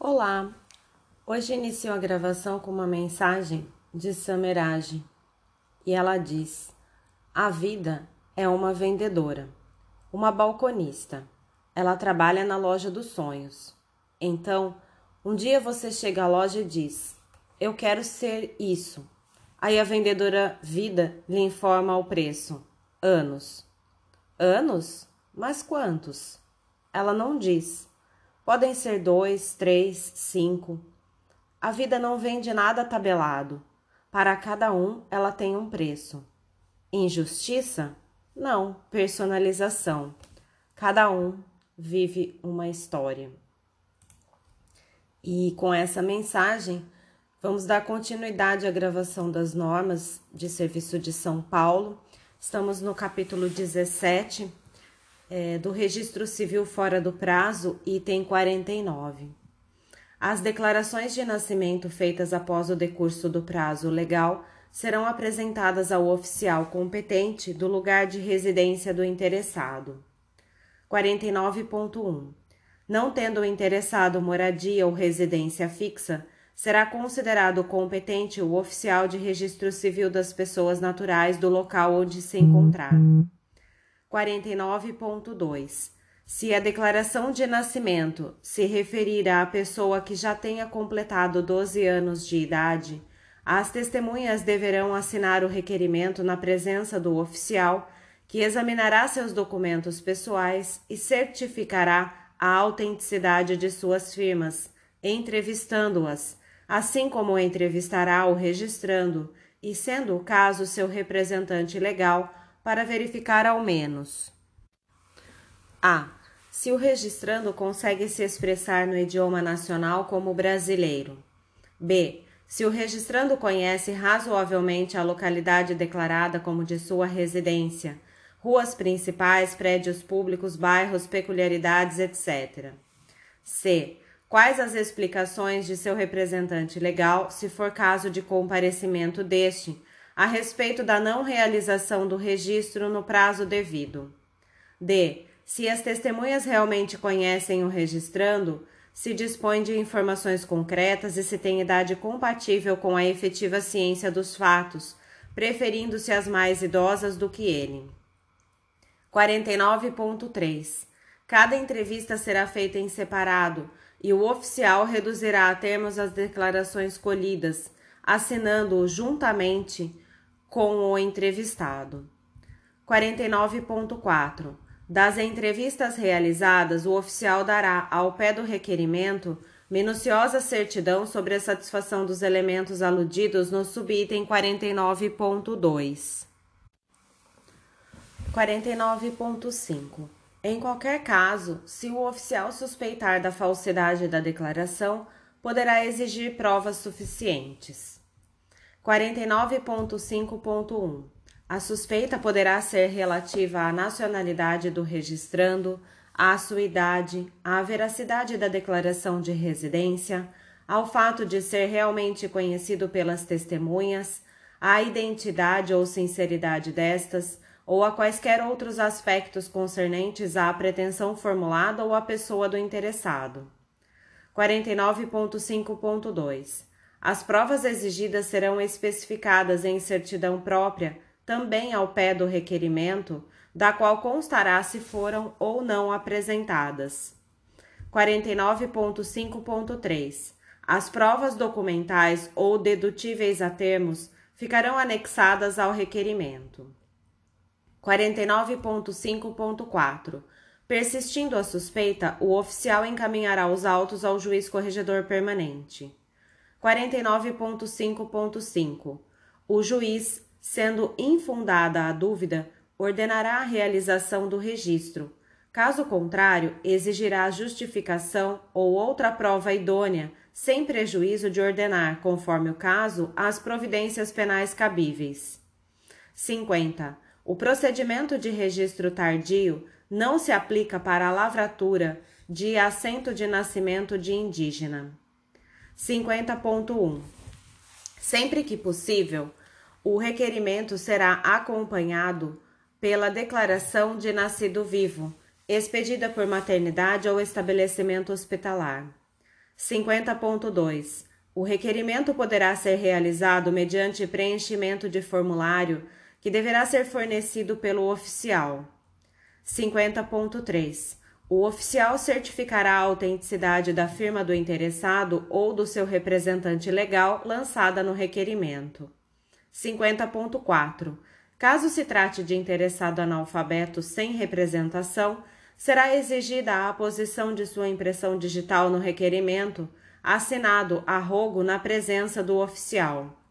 Olá! Hoje inicio a gravação com uma mensagem de Samerage e ela diz: A vida é uma vendedora, uma balconista. Ela trabalha na loja dos sonhos. Então, um dia você chega à loja e diz: Eu quero ser isso. Aí a vendedora Vida lhe informa o preço: anos. Anos? Mas quantos? Ela não diz. Podem ser dois, três, cinco. A vida não vende nada tabelado. Para cada um, ela tem um preço. Injustiça? Não, personalização. Cada um vive uma história. E com essa mensagem, vamos dar continuidade à gravação das normas de serviço de São Paulo. Estamos no capítulo 17 é, do registro civil fora do prazo, item 49. As declarações de nascimento feitas após o decurso do prazo legal serão apresentadas ao oficial competente do lugar de residência do interessado. 49.1. Não tendo o interessado moradia ou residência fixa, será considerado competente o oficial de registro civil das pessoas naturais do local onde se encontrar. 49.2. Se a declaração de nascimento se referir à pessoa que já tenha completado 12 anos de idade, as testemunhas deverão assinar o requerimento na presença do oficial, que examinará seus documentos pessoais e certificará a autenticidade de suas firmas, entrevistando-as, assim como entrevistará o registrando e, sendo o caso, seu representante legal para verificar ao menos a. Se o registrando consegue se expressar no idioma nacional como brasileiro. B. Se o registrando conhece razoavelmente a localidade declarada como de sua residência, ruas principais, prédios públicos, bairros, peculiaridades, etc. C. Quais as explicações de seu representante legal, se for caso de comparecimento deste, a respeito da não realização do registro no prazo devido. D. Se as testemunhas realmente conhecem o registrando, se dispõe de informações concretas e se tem idade compatível com a efetiva ciência dos fatos, preferindo-se as mais idosas do que ele. 49.3. Cada entrevista será feita em separado e o oficial reduzirá a termos as declarações colhidas, assinando-o juntamente com o entrevistado. 49.4. Das entrevistas realizadas, o oficial dará, ao pé do requerimento, minuciosa certidão sobre a satisfação dos elementos aludidos no subitem 49.2. 49.5. Em qualquer caso, se o oficial suspeitar da falsidade da declaração, poderá exigir provas suficientes. 49.5.1 A suspeita poderá ser relativa à nacionalidade do registrando, à sua idade, à veracidade da declaração de residência, ao fato de ser realmente conhecido pelas testemunhas, à identidade ou sinceridade destas, ou a quaisquer outros aspectos concernentes à pretensão formulada ou à pessoa do interessado. 49.5.2 as provas exigidas serão especificadas em certidão própria, também ao pé do requerimento, da qual constará se foram ou não apresentadas. 49.5.3. As provas documentais ou dedutíveis a termos ficarão anexadas ao requerimento. 49.5.4. Persistindo a suspeita, o oficial encaminhará os autos ao juiz corregedor permanente. 49.5.5. O juiz, sendo infundada a dúvida, ordenará a realização do registro. Caso contrário, exigirá justificação ou outra prova idônea, sem prejuízo de ordenar, conforme o caso, as providências penais cabíveis. 50. O procedimento de registro tardio não se aplica para a lavratura de assento de nascimento de indígena. 50.1. Sempre que possível, o requerimento será acompanhado pela declaração de nascido vivo, expedida por maternidade ou estabelecimento hospitalar. 50.2. O requerimento poderá ser realizado mediante preenchimento de formulário que deverá ser fornecido pelo oficial. 50.3. O oficial certificará a autenticidade da firma do interessado ou do seu representante legal lançada no requerimento. 50.4. Caso se trate de interessado analfabeto sem representação, será exigida a aposição de sua impressão digital no requerimento, assinado a rogo na presença do oficial.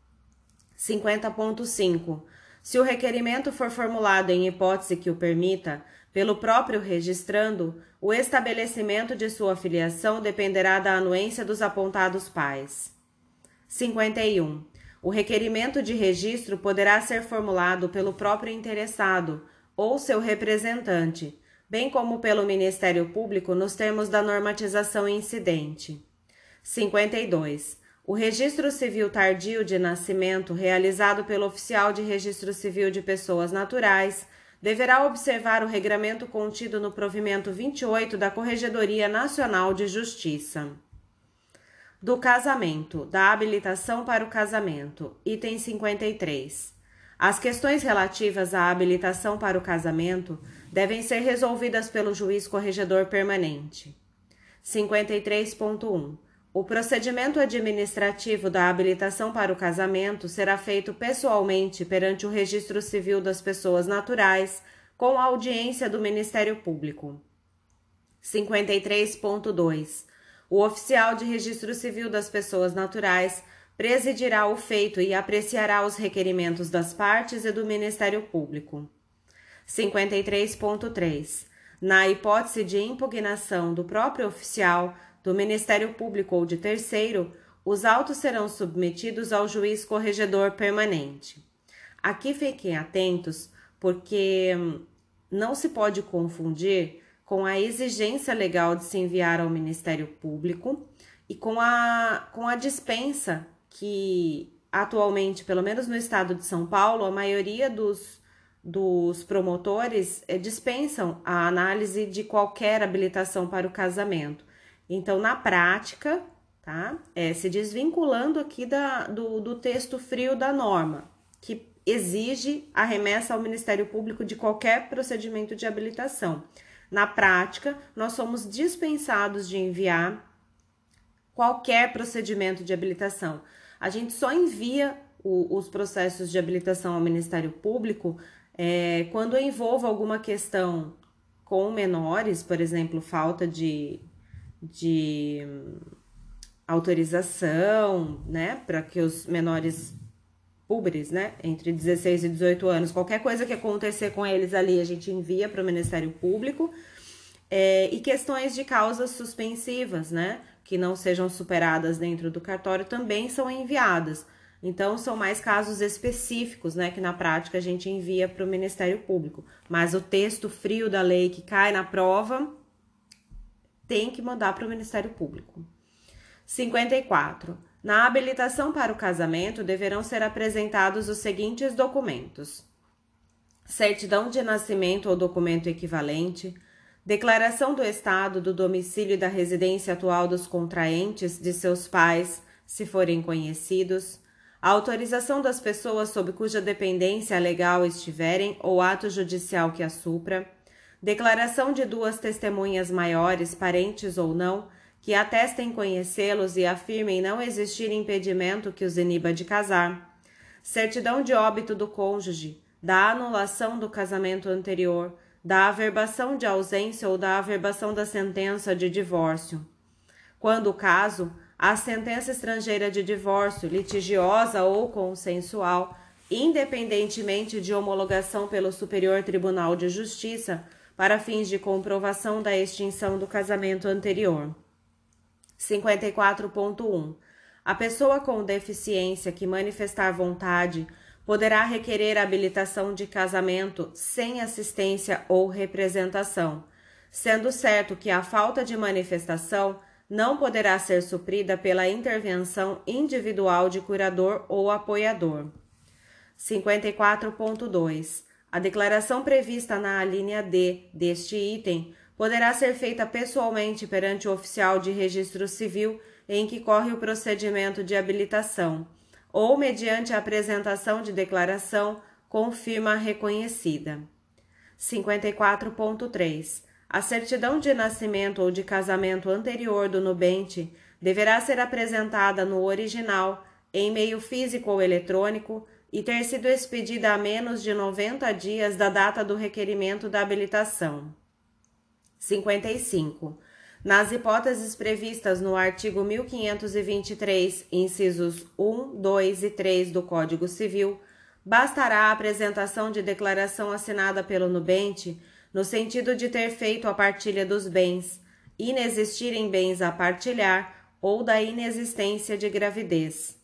50.5. Se o requerimento for formulado em hipótese que o permita, pelo próprio registrando, o estabelecimento de sua filiação dependerá da anuência dos apontados pais. 51. O requerimento de registro poderá ser formulado pelo próprio interessado ou seu representante, bem como pelo Ministério Público nos termos da normatização incidente. 52. O registro civil tardio de nascimento, realizado pelo oficial de registro civil de pessoas naturais, deverá observar o regramento contido no provimento 28 da Corregedoria Nacional de Justiça. Do casamento, da habilitação para o casamento, item 53. As questões relativas à habilitação para o casamento devem ser resolvidas pelo juiz corregedor permanente. 53.1. O procedimento administrativo da habilitação para o casamento será feito pessoalmente perante o Registro Civil das Pessoas Naturais, com audiência do Ministério Público. 53.2. O oficial de Registro Civil das Pessoas Naturais presidirá o feito e apreciará os requerimentos das partes e do Ministério Público. 53.3. Na hipótese de impugnação do próprio oficial, do Ministério Público ou de terceiro, os autos serão submetidos ao juiz corregedor permanente. Aqui fiquem atentos, porque hum, não se pode confundir com a exigência legal de se enviar ao Ministério Público e com a, com a dispensa que atualmente, pelo menos no estado de São Paulo, a maioria dos, dos promotores é, dispensam a análise de qualquer habilitação para o casamento. Então, na prática, tá? É, se desvinculando aqui da, do, do texto frio da norma, que exige a remessa ao Ministério Público de qualquer procedimento de habilitação. Na prática, nós somos dispensados de enviar qualquer procedimento de habilitação. A gente só envia o, os processos de habilitação ao Ministério Público é, quando envolva alguma questão com menores, por exemplo, falta de, de autorização, né, para que os menores púberes, né, entre 16 e 18 anos, qualquer coisa que acontecer com eles ali, a gente envia para o Ministério Público. É, e questões de causas suspensivas, né, que não sejam superadas dentro do cartório também são enviadas. Então, são mais casos específicos, né, que na prática a gente envia para o Ministério Público. Mas o texto frio da lei que cai na prova tem que mandar para o Ministério Público. 54. Na habilitação para o casamento deverão ser apresentados os seguintes documentos: certidão de nascimento ou documento equivalente, declaração do estado do domicílio e da residência atual dos contraentes de seus pais, se forem conhecidos, autorização das pessoas sob cuja dependência legal estiverem ou ato judicial que a supra declaração de duas testemunhas maiores, parentes ou não, que atestem conhecê-los e afirmem não existir impedimento que os iniba de casar, certidão de óbito do cônjuge, da anulação do casamento anterior, da averbação de ausência ou da averbação da sentença de divórcio. Quando o caso, a sentença estrangeira de divórcio, litigiosa ou consensual, independentemente de homologação pelo Superior Tribunal de Justiça, para fins de comprovação da extinção do casamento anterior. 54.1. A pessoa com deficiência que manifestar vontade poderá requerer habilitação de casamento sem assistência ou representação, sendo certo que a falta de manifestação não poderá ser suprida pela intervenção individual de curador ou apoiador. 54.2. A declaração prevista na alínea D deste item poderá ser feita pessoalmente perante o oficial de registro civil em que corre o procedimento de habilitação, ou mediante a apresentação de declaração com firma reconhecida. 54.3. A certidão de nascimento ou de casamento anterior do nubente deverá ser apresentada no original, em meio físico ou eletrônico, e ter sido expedida a menos de 90 dias da data do requerimento da habilitação. 55. Nas hipóteses previstas no artigo 1523, incisos 1, 2 e 3 do Código Civil, bastará a apresentação de declaração assinada pelo nubente no sentido de ter feito a partilha dos bens, inexistirem bens a partilhar ou da inexistência de gravidez.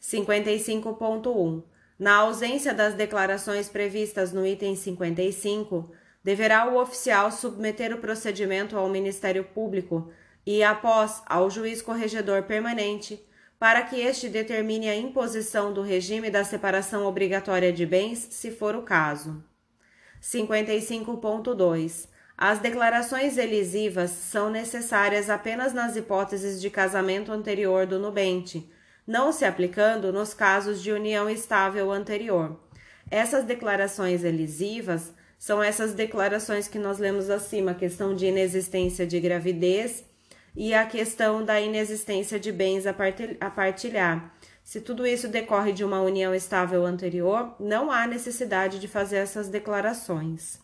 55.1. Na ausência das declarações previstas no item 55, deverá o oficial submeter o procedimento ao Ministério Público e, após, ao juiz corregedor permanente, para que este determine a imposição do regime da separação obrigatória de bens, se for o caso. 55.2. As declarações elisivas são necessárias apenas nas hipóteses de casamento anterior do nubente, não se aplicando nos casos de união estável anterior. Essas declarações elisivas são essas declarações que nós lemos acima, a questão de inexistência de gravidez e a questão da inexistência de bens a partilhar. Se tudo isso decorre de uma união estável anterior, não há necessidade de fazer essas declarações.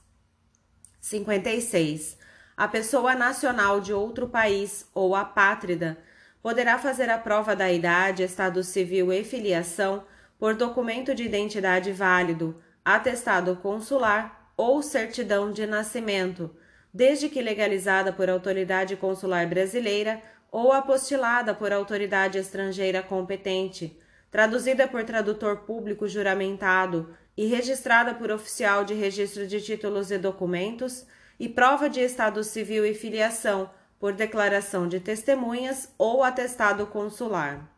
56. A pessoa nacional de outro país ou apátrida poderá fazer a prova da idade, estado civil e filiação por documento de identidade válido, atestado consular ou certidão de nascimento, desde que legalizada por autoridade consular brasileira ou apostilada por autoridade estrangeira competente, traduzida por tradutor público juramentado e registrada por oficial de registro de títulos e documentos, e prova de estado civil e filiação por declaração de testemunhas ou atestado consular.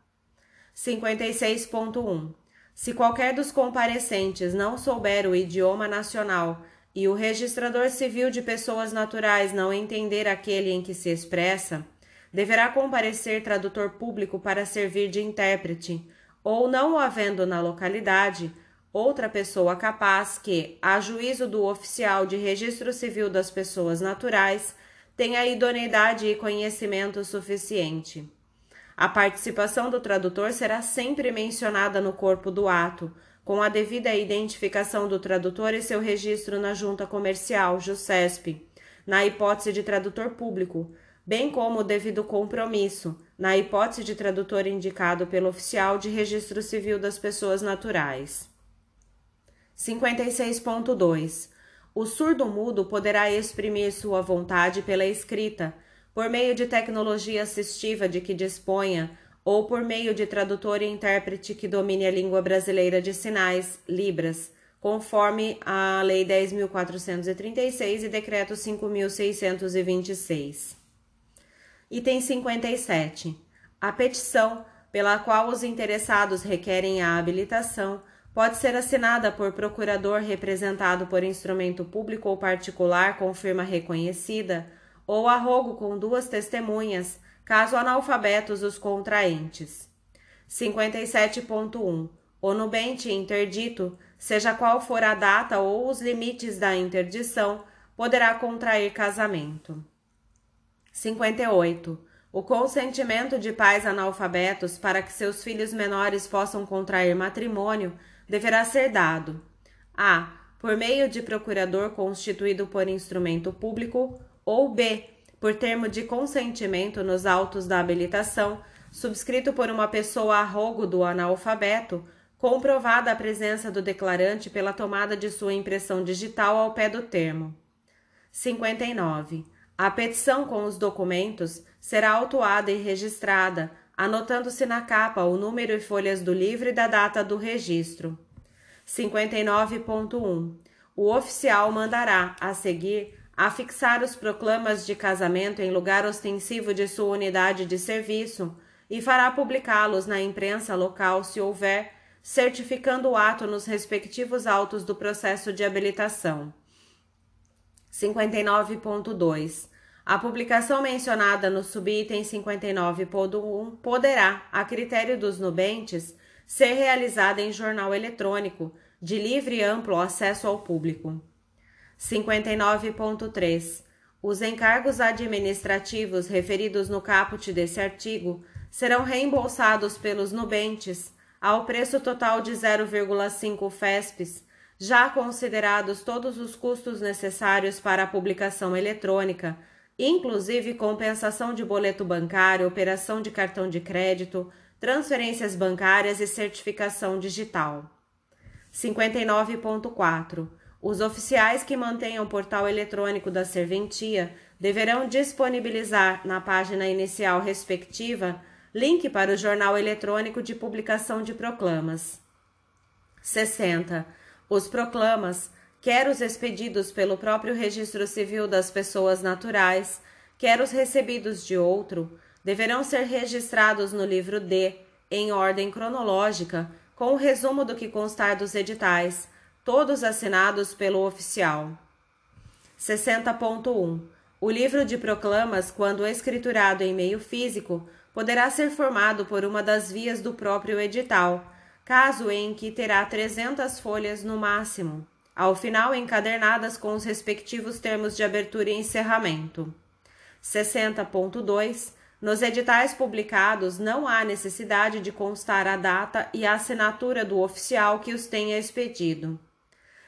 56.1 se qualquer dos comparecentes não souber o idioma nacional e o registrador civil de pessoas naturais não entender aquele em que se expressa, deverá comparecer tradutor público para servir de intérprete, ou não havendo na localidade, outra pessoa capaz que, a juízo do oficial de registro civil das pessoas naturais, tenha idoneidade e conhecimento suficiente. A participação do tradutor será sempre mencionada no corpo do ato, com a devida identificação do tradutor e seu registro na Junta Comercial, JUSESP, na hipótese de tradutor público, bem como o devido compromisso, na hipótese de tradutor indicado pelo oficial de registro civil das pessoas naturais. 56.2. O surdo-mudo poderá exprimir sua vontade pela escrita, por meio de tecnologia assistiva de que disponha ou por meio de tradutor e intérprete que domine a língua brasileira de sinais, Libras, conforme a Lei 10.436 e Decreto 5.626. Item 57. A petição, pela qual os interessados requerem a habilitação, pode ser assinada por procurador representado por instrumento público ou particular com firma reconhecida ou arrogo com duas testemunhas, caso analfabetos os contraentes. 57.1. O nubente interdito, seja qual for a data ou os limites da interdição, poderá contrair casamento. 58. O consentimento de pais analfabetos para que seus filhos menores possam contrair matrimônio deverá ser dado: a. por meio de procurador constituído por instrumento público, ou b. por termo de consentimento nos autos da habilitação, subscrito por uma pessoa a rogo do analfabeto, comprovada a presença do declarante pela tomada de sua impressão digital ao pé do termo. 59. A petição com os documentos será autuada e registrada, anotando-se na capa o número e folhas do livro e da data do registro. 59.1. O oficial mandará, a seguir, afixar os proclamas de casamento em lugar ostensivo de sua unidade de serviço e fará publicá-los na imprensa local se houver, certificando o ato nos respectivos autos do processo de habilitação. 59.2. A publicação mencionada no subitem 59.1 poderá, a critério dos nubentes, ser realizada em jornal eletrônico, de livre e amplo acesso ao público. 59.3. Os encargos administrativos referidos no caput desse artigo serão reembolsados pelos nubentes ao preço total de 0,5 FESPs, já considerados todos os custos necessários para a publicação eletrônica, inclusive compensação de boleto bancário, operação de cartão de crédito, transferências bancárias e certificação digital. 59.4. Os oficiais que mantenham o portal eletrônico da serventia deverão disponibilizar na página inicial respectiva link para o jornal eletrônico de publicação de proclamas. 60. Os proclamas, quer os expedidos pelo próprio Registro Civil das Pessoas Naturais, quer os recebidos de outro, deverão ser registrados no livro D, em ordem cronológica, com o resumo do que constar dos editais, todos assinados pelo oficial. 60.1. O livro de proclamas, quando escriturado em meio físico, poderá ser formado por uma das vias do próprio edital, caso em que terá 300 folhas no máximo, ao final encadernadas com os respectivos termos de abertura e encerramento. 60.2 nos editais publicados não há necessidade de constar a data e a assinatura do oficial que os tenha expedido.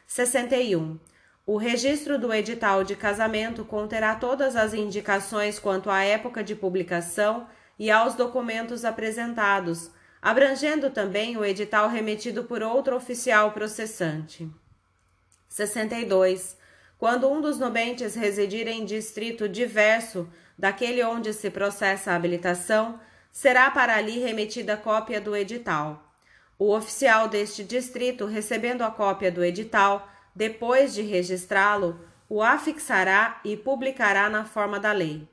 61. O registro do edital de casamento conterá todas as indicações quanto à época de publicação e aos documentos apresentados, abrangendo também o edital remetido por outro oficial processante. 62. Quando um dos nobentes residir em distrito diverso daquele onde se processa a habilitação, será para ali remetida cópia do edital. O oficial deste distrito, recebendo a cópia do edital, depois de registrá-lo, o afixará e publicará na forma da lei.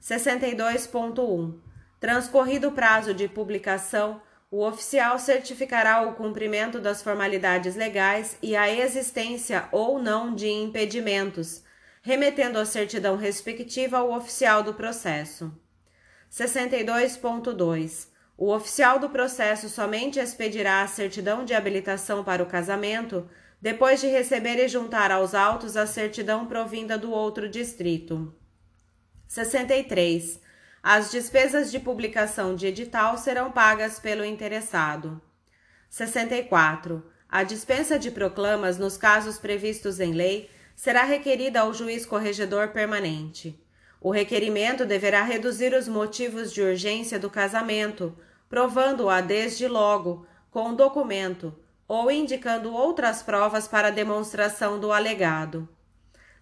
62.1. Transcorrido o prazo de publicação, o oficial certificará o cumprimento das formalidades legais e a existência ou não de impedimentos, remetendo a certidão respectiva ao oficial do processo. 62.2. O oficial do processo somente expedirá a certidão de habilitação para o casamento depois de receber e juntar aos autos a certidão provinda do outro distrito. 63. As despesas de publicação de edital serão pagas pelo interessado. 64. A dispensa de proclamas nos casos previstos em lei será requerida ao juiz corregedor permanente. O requerimento deverá reduzir os motivos de urgência do casamento, provando-a desde logo, com documento, ou indicando outras provas para demonstração do alegado.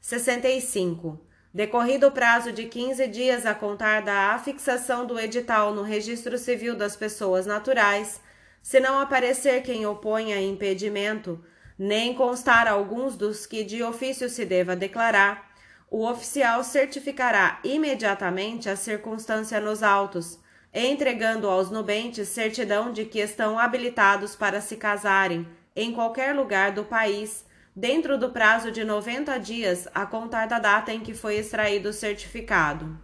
65. Decorrido o prazo de 15 dias a contar da afixação do edital no Registro Civil das Pessoas Naturais, se não aparecer quem oponha impedimento, nem constar alguns dos que de ofício se deva declarar, o oficial certificará imediatamente a circunstância nos autos, entregando aos nubentes certidão de que estão habilitados para se casarem em qualquer lugar do país, dentro do prazo de 90 dias a contar da data em que foi extraído o certificado.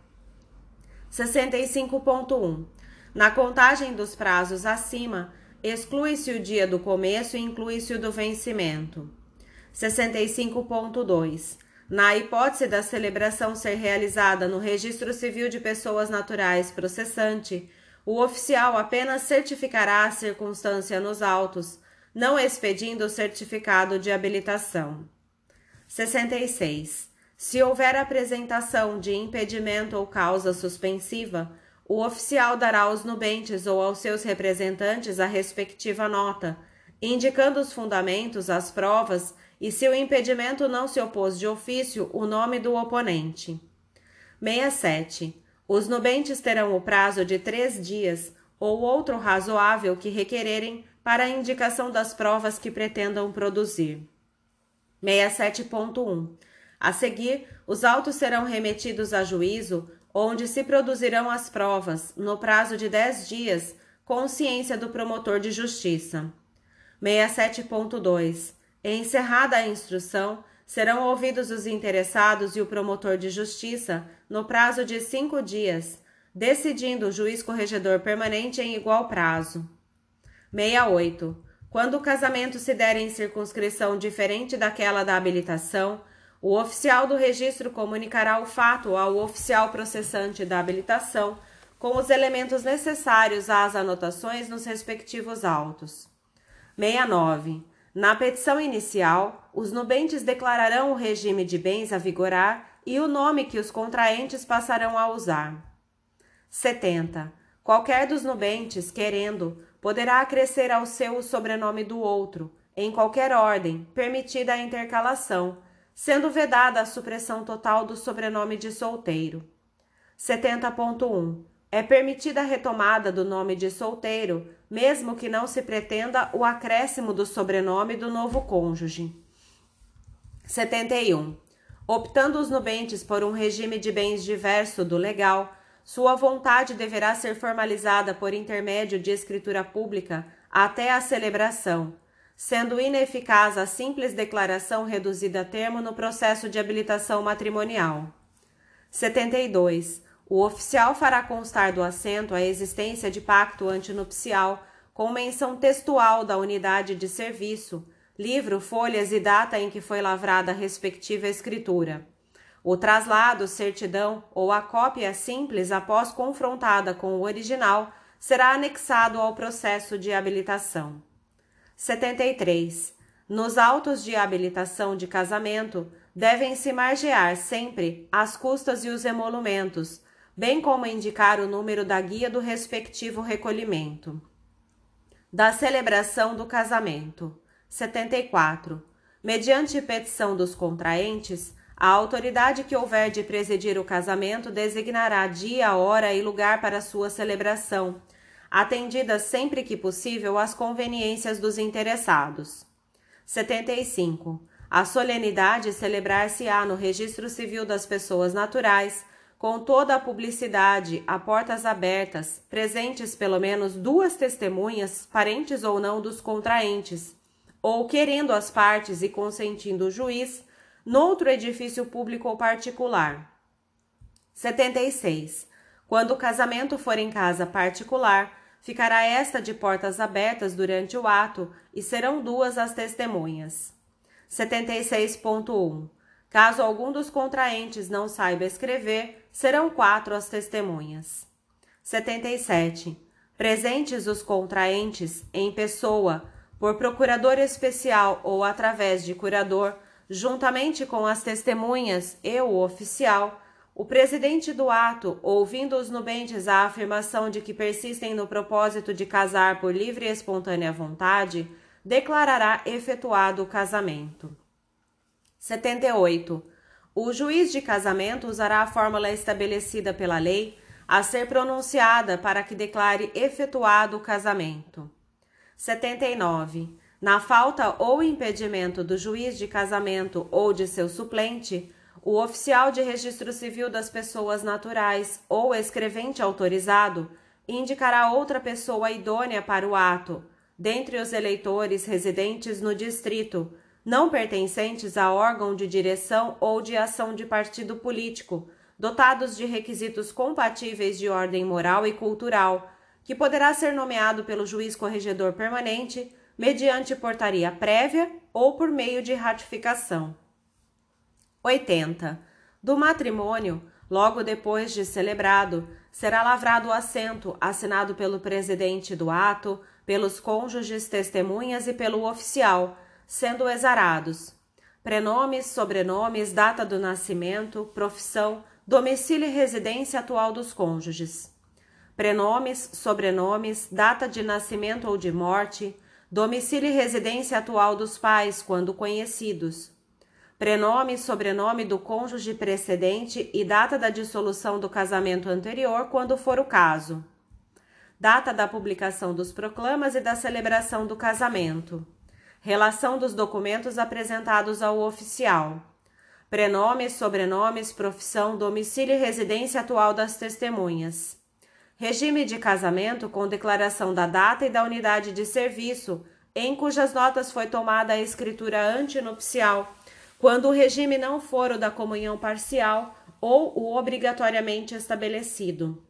65.1. Na contagem dos prazos acima, exclui-se o dia do começo e inclui-se o do vencimento. 65.2. Na hipótese da celebração ser realizada no Registro Civil de Pessoas Naturais processante, o oficial apenas certificará a circunstância nos autos, não expedindo o certificado de habilitação. 66. Se houver apresentação de impedimento ou causa suspensiva, o oficial dará aos nubentes ou aos seus representantes a respectiva nota, indicando os fundamentos, as provas e, se o impedimento não se opôs de ofício, o nome do oponente. 67. Os nubentes terão o prazo de três dias ou outro razoável que requererem para a indicação das provas que pretendam produzir. 67.1. A seguir, os autos serão remetidos a juízo onde se produzirão as provas, no prazo de 10 dias, com ciência do promotor de justiça. 67.2. Encerrada a instrução, serão ouvidos os interessados e o promotor de justiça no prazo de cinco dias, decidindo o juiz corregedor permanente em igual prazo. 68. Quando o casamento se der em circunscrição diferente daquela da habilitação, o oficial do registro comunicará o fato ao oficial processante da habilitação com os elementos necessários às anotações nos respectivos autos. 69. Na petição inicial, os nubentes declararão o regime de bens a vigorar e o nome que os contraentes passarão a usar. 70. Qualquer dos nubentes, querendo, poderá acrescer ao seu o sobrenome do outro, em qualquer ordem, permitida a intercalação, sendo vedada a supressão total do sobrenome de solteiro. 70.1. É permitida a retomada do nome de solteiro, mesmo que não se pretenda o acréscimo do sobrenome do novo cônjuge. 71. Optando os nubentes por um regime de bens diverso do legal, sua vontade deverá ser formalizada por intermédio de escritura pública até a celebração, sendo ineficaz a simples declaração reduzida a termo no processo de habilitação matrimonial. 72. O oficial fará constar do assento a existência de pacto antinupcial, com menção textual da unidade de serviço, livro, folhas e data em que foi lavrada a respectiva escritura. O traslado, certidão ou a cópia simples após confrontada com o original será anexado ao processo de habilitação. 73. Nos autos de habilitação de casamento devem-se margear sempre as custas e os emolumentos, bem como indicar o número da guia do respectivo recolhimento. Da celebração do casamento. 74. Mediante petição dos contraentes, a autoridade que houver de presidir o casamento designará dia, hora e lugar para sua celebração, atendida sempre que possível às conveniências dos interessados. 75. A solenidade celebrar-se-á no Registro Civil das Pessoas Naturais, com toda a publicidade, a portas abertas, presentes pelo menos duas testemunhas, parentes ou não dos contraentes, ou querendo as partes e consentindo o juiz, noutro edifício público ou particular. 76. Quando o casamento for em casa particular, ficará esta de portas abertas durante o ato e serão duas as testemunhas. 76.1. Caso algum dos contraentes não saiba escrever, serão quatro as testemunhas. 77. Presentes os contraentes, em pessoa, por procurador especial ou através de curador, juntamente com as testemunhas e o oficial, o presidente do ato, ouvindo os nubentes a afirmação de que persistem no propósito de casar por livre e espontânea vontade, declarará efetuado o casamento. 78. O juiz de casamento usará a fórmula estabelecida pela lei a ser pronunciada para que declare efetuado o casamento. 79. Na falta ou impedimento do juiz de casamento ou de seu suplente, o oficial de registro civil das pessoas naturais ou escrevente autorizado indicará outra pessoa idônea para o ato, dentre os eleitores residentes no distrito, não pertencentes a órgão de direção ou de ação de partido político, dotados de requisitos compatíveis de ordem moral e cultural, que poderá ser nomeado pelo juiz corregedor permanente mediante portaria prévia ou por meio de ratificação. 80. Do matrimônio, logo depois de celebrado, será lavrado o assento assinado pelo presidente do ato, pelos cônjuges, testemunhas e pelo oficial sendo exarados prenomes, sobrenomes, data do nascimento, profissão, domicílio e residência atual dos cônjuges. Prenomes, sobrenomes, data de nascimento ou de morte, domicílio e residência atual dos pais, quando conhecidos. Prenome e sobrenome do cônjuge precedente e data da dissolução do casamento anterior, quando for o caso. Data da publicação dos proclamas e da celebração do casamento Relação dos documentos apresentados ao oficial. Prenomes, sobrenomes, profissão, domicílio e residência atual das testemunhas. Regime de casamento com declaração da data e da unidade de serviço, em cujas notas foi tomada a escritura antinupcial, quando o regime não for o da comunhão parcial ou o obrigatoriamente estabelecido.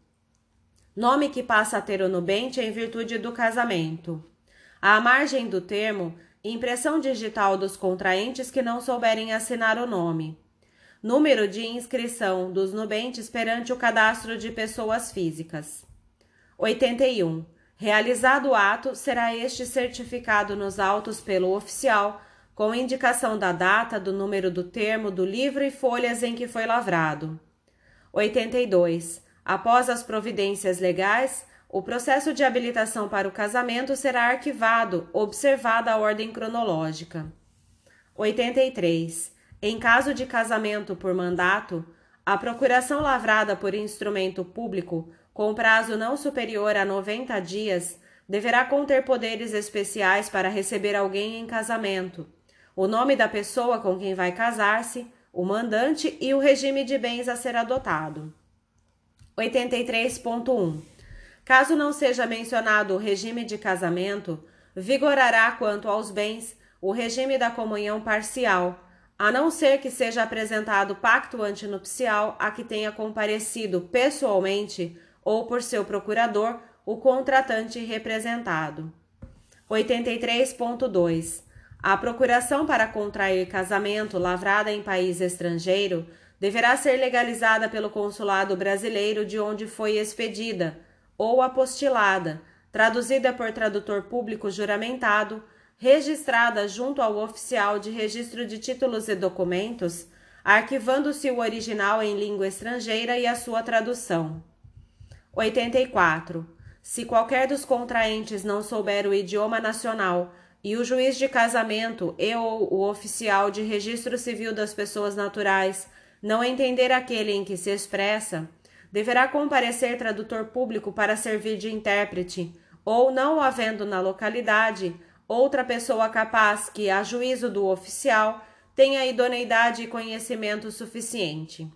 Nome que passa a ter o nubente em virtude do casamento. À margem do termo, impressão digital dos contraentes que não souberem assinar o nome. Número de inscrição dos nubentes perante o cadastro de pessoas físicas. 81. Realizado o ato, será este certificado nos autos pelo oficial, com indicação da data, do número do termo, do livro e folhas em que foi lavrado. 82. Após as providências legais, o processo de habilitação para o casamento será arquivado, observada a ordem cronológica. 83. Em caso de casamento por mandato, a procuração lavrada por instrumento público com prazo não superior a 90 dias, deverá conter poderes especiais para receber alguém em casamento, o nome da pessoa com quem vai casar-se, o mandante e o regime de bens a ser adotado. 83.1. Caso não seja mencionado o regime de casamento, vigorará quanto aos bens o regime da comunhão parcial, a não ser que seja apresentado pacto antinupcial a que tenha comparecido pessoalmente ou por seu procurador, o contratante representado. 83.2. A procuração para contrair casamento lavrada em país estrangeiro deverá ser legalizada pelo consulado brasileiro de onde foi expedida ou apostilada, traduzida por tradutor público juramentado, registrada junto ao oficial de registro de títulos e documentos, arquivando-se o original em língua estrangeira e a sua tradução. 84. Se qualquer dos contraentes não souber o idioma nacional e o juiz de casamento e ou o oficial de registro civil das pessoas naturais não entender aquele em que se expressa, deverá comparecer tradutor público para servir de intérprete, ou não havendo na localidade outra pessoa capaz que, a juízo do oficial, tenha idoneidade e conhecimento suficiente.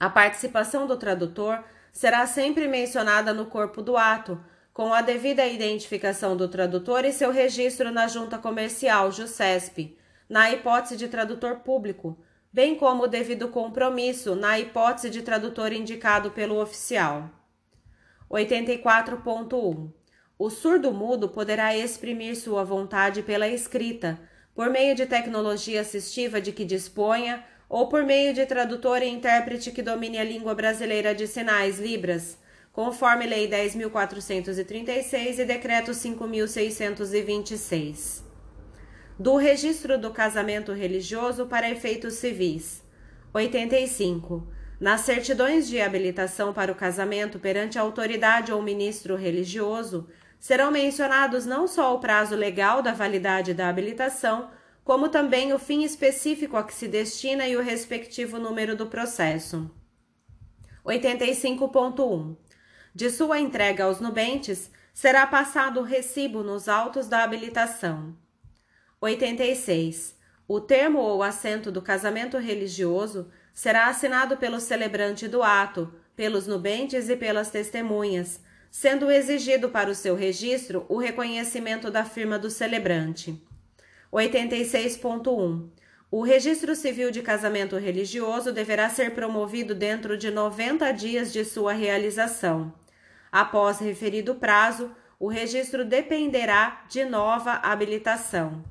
A participação do tradutor será sempre mencionada no corpo do ato, com a devida identificação do tradutor e seu registro na junta comercial JUSESP, na hipótese de tradutor público, bem como o devido compromisso na hipótese de tradutor indicado pelo oficial. 84.1 O surdo-mudo poderá exprimir sua vontade pela escrita, por meio de tecnologia assistiva de que disponha ou por meio de tradutor e intérprete que domine a língua brasileira de sinais, Libras, conforme Lei 10.436 e Decreto 5.626. Do registro do casamento religioso para efeitos civis. 85. Nas certidões de habilitação para o casamento perante a autoridade ou ministro religioso, serão mencionados não só o prazo legal da validade da habilitação, como também o fim específico a que se destina e o respectivo número do processo. 85.1. De sua entrega aos nubentes, será passado o recibo nos autos da habilitação. 86. O termo ou assento do casamento religioso será assinado pelo celebrante do ato, pelos nubentes e pelas testemunhas, sendo exigido para o seu registro o reconhecimento da firma do celebrante. 86.1. O registro civil de casamento religioso deverá ser promovido dentro de 90 dias de sua realização. Após referido prazo, o registro dependerá de nova habilitação.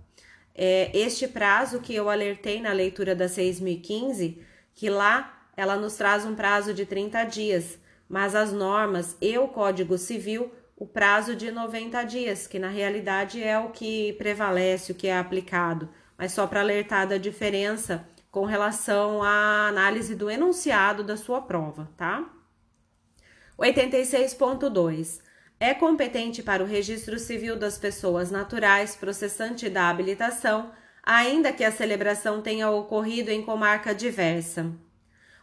É este prazo que eu alertei na leitura da 6.015, que lá ela nos traz um prazo de 30 dias, mas as normas e o Código Civil o prazo de 90 dias, que na realidade é o que prevalece, o que é aplicado, mas só para alertar da diferença com relação à análise do enunciado da sua prova, tá? 86.2. É competente para o registro civil das pessoas naturais processante da habilitação, ainda que a celebração tenha ocorrido em comarca diversa.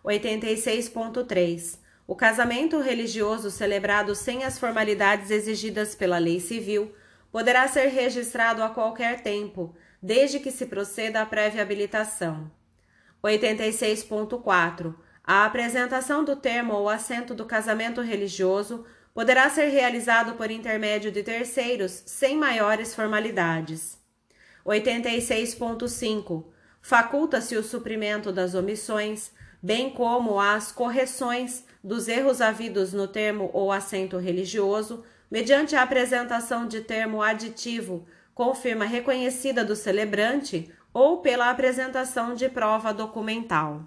86.3. O casamento religioso celebrado sem as formalidades exigidas pela lei civil poderá ser registrado a qualquer tempo, desde que se proceda à prévia habilitação. 86.4. A apresentação do termo ou assento do casamento religioso poderá ser realizado por intermédio de terceiros sem maiores formalidades. 86.5. Faculta-se o suprimento das omissões, bem como as correções dos erros havidos no termo ou acento religioso, mediante a apresentação de termo aditivo com firma reconhecida do celebrante ou pela apresentação de prova documental.